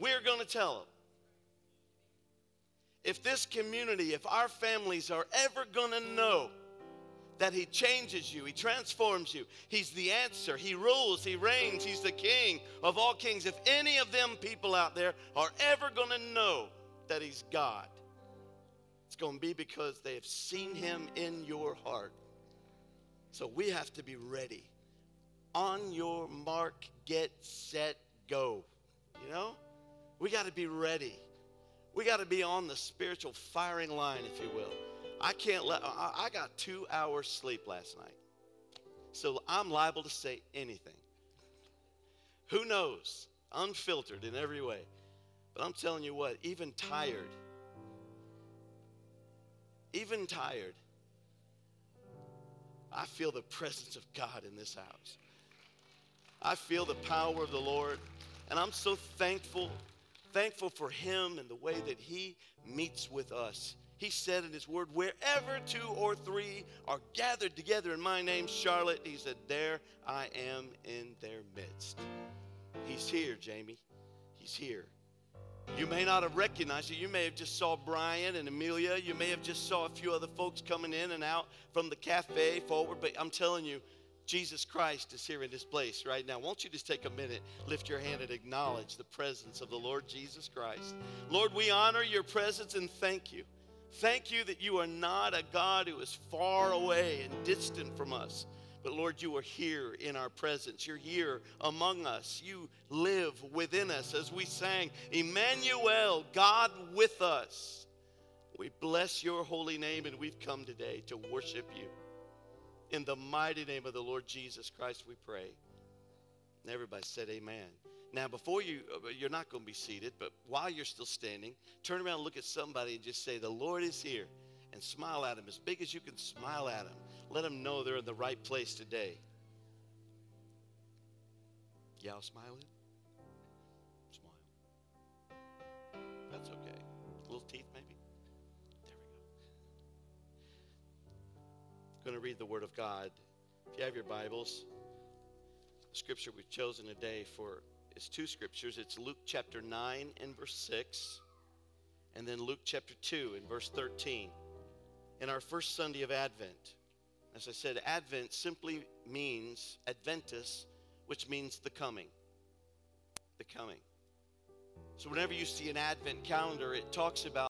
We're going to tell them. If this community, if our families are ever going to know that He changes you, He transforms you, He's the answer, He rules, He reigns, He's the King of all kings. If any of them people out there are ever going to know that He's God, it's going to be because they have seen Him in your heart. So we have to be ready. On your mark, get set, go. You know? We got to be ready. We got to be on the spiritual firing line, if you will. I can't let, I got two hours sleep last night. So I'm liable to say anything. Who knows? Unfiltered in every way. But I'm telling you what, even tired, even tired, I feel the presence of God in this house. I feel the power of the Lord. And I'm so thankful thankful for him and the way that he meets with us. He said in his word, wherever two or three are gathered together in my name, Charlotte, he said, there I am in their midst. He's here, Jamie. He's here. You may not have recognized it. You may have just saw Brian and Amelia. You may have just saw a few other folks coming in and out from the cafe forward. But I'm telling you, Jesus Christ is here in this place right now. Won't you just take a minute, lift your hand, and acknowledge the presence of the Lord Jesus Christ? Lord, we honor your presence and thank you. Thank you that you are not a God who is far away and distant from us. But Lord, you are here in our presence. You're here among us. You live within us as we sang, Emmanuel, God with us. We bless your holy name and we've come today to worship you. In the mighty name of the Lord Jesus Christ, we pray. And everybody said, Amen. Now, before you, uh, you're not going to be seated, but while you're still standing, turn around and look at somebody and just say, The Lord is here. And smile at him as big as you can smile at him. Let them know they're in the right place today. Y'all smiling? Smile. That's okay. Little teeth, maybe? Going to read the Word of God. If you have your Bibles, scripture we've chosen today for is two scriptures. It's Luke chapter 9 and verse 6, and then Luke chapter 2 and verse 13. In our first Sunday of Advent, as I said, Advent simply means Adventus, which means the coming. The coming. So whenever you see an Advent calendar, it talks about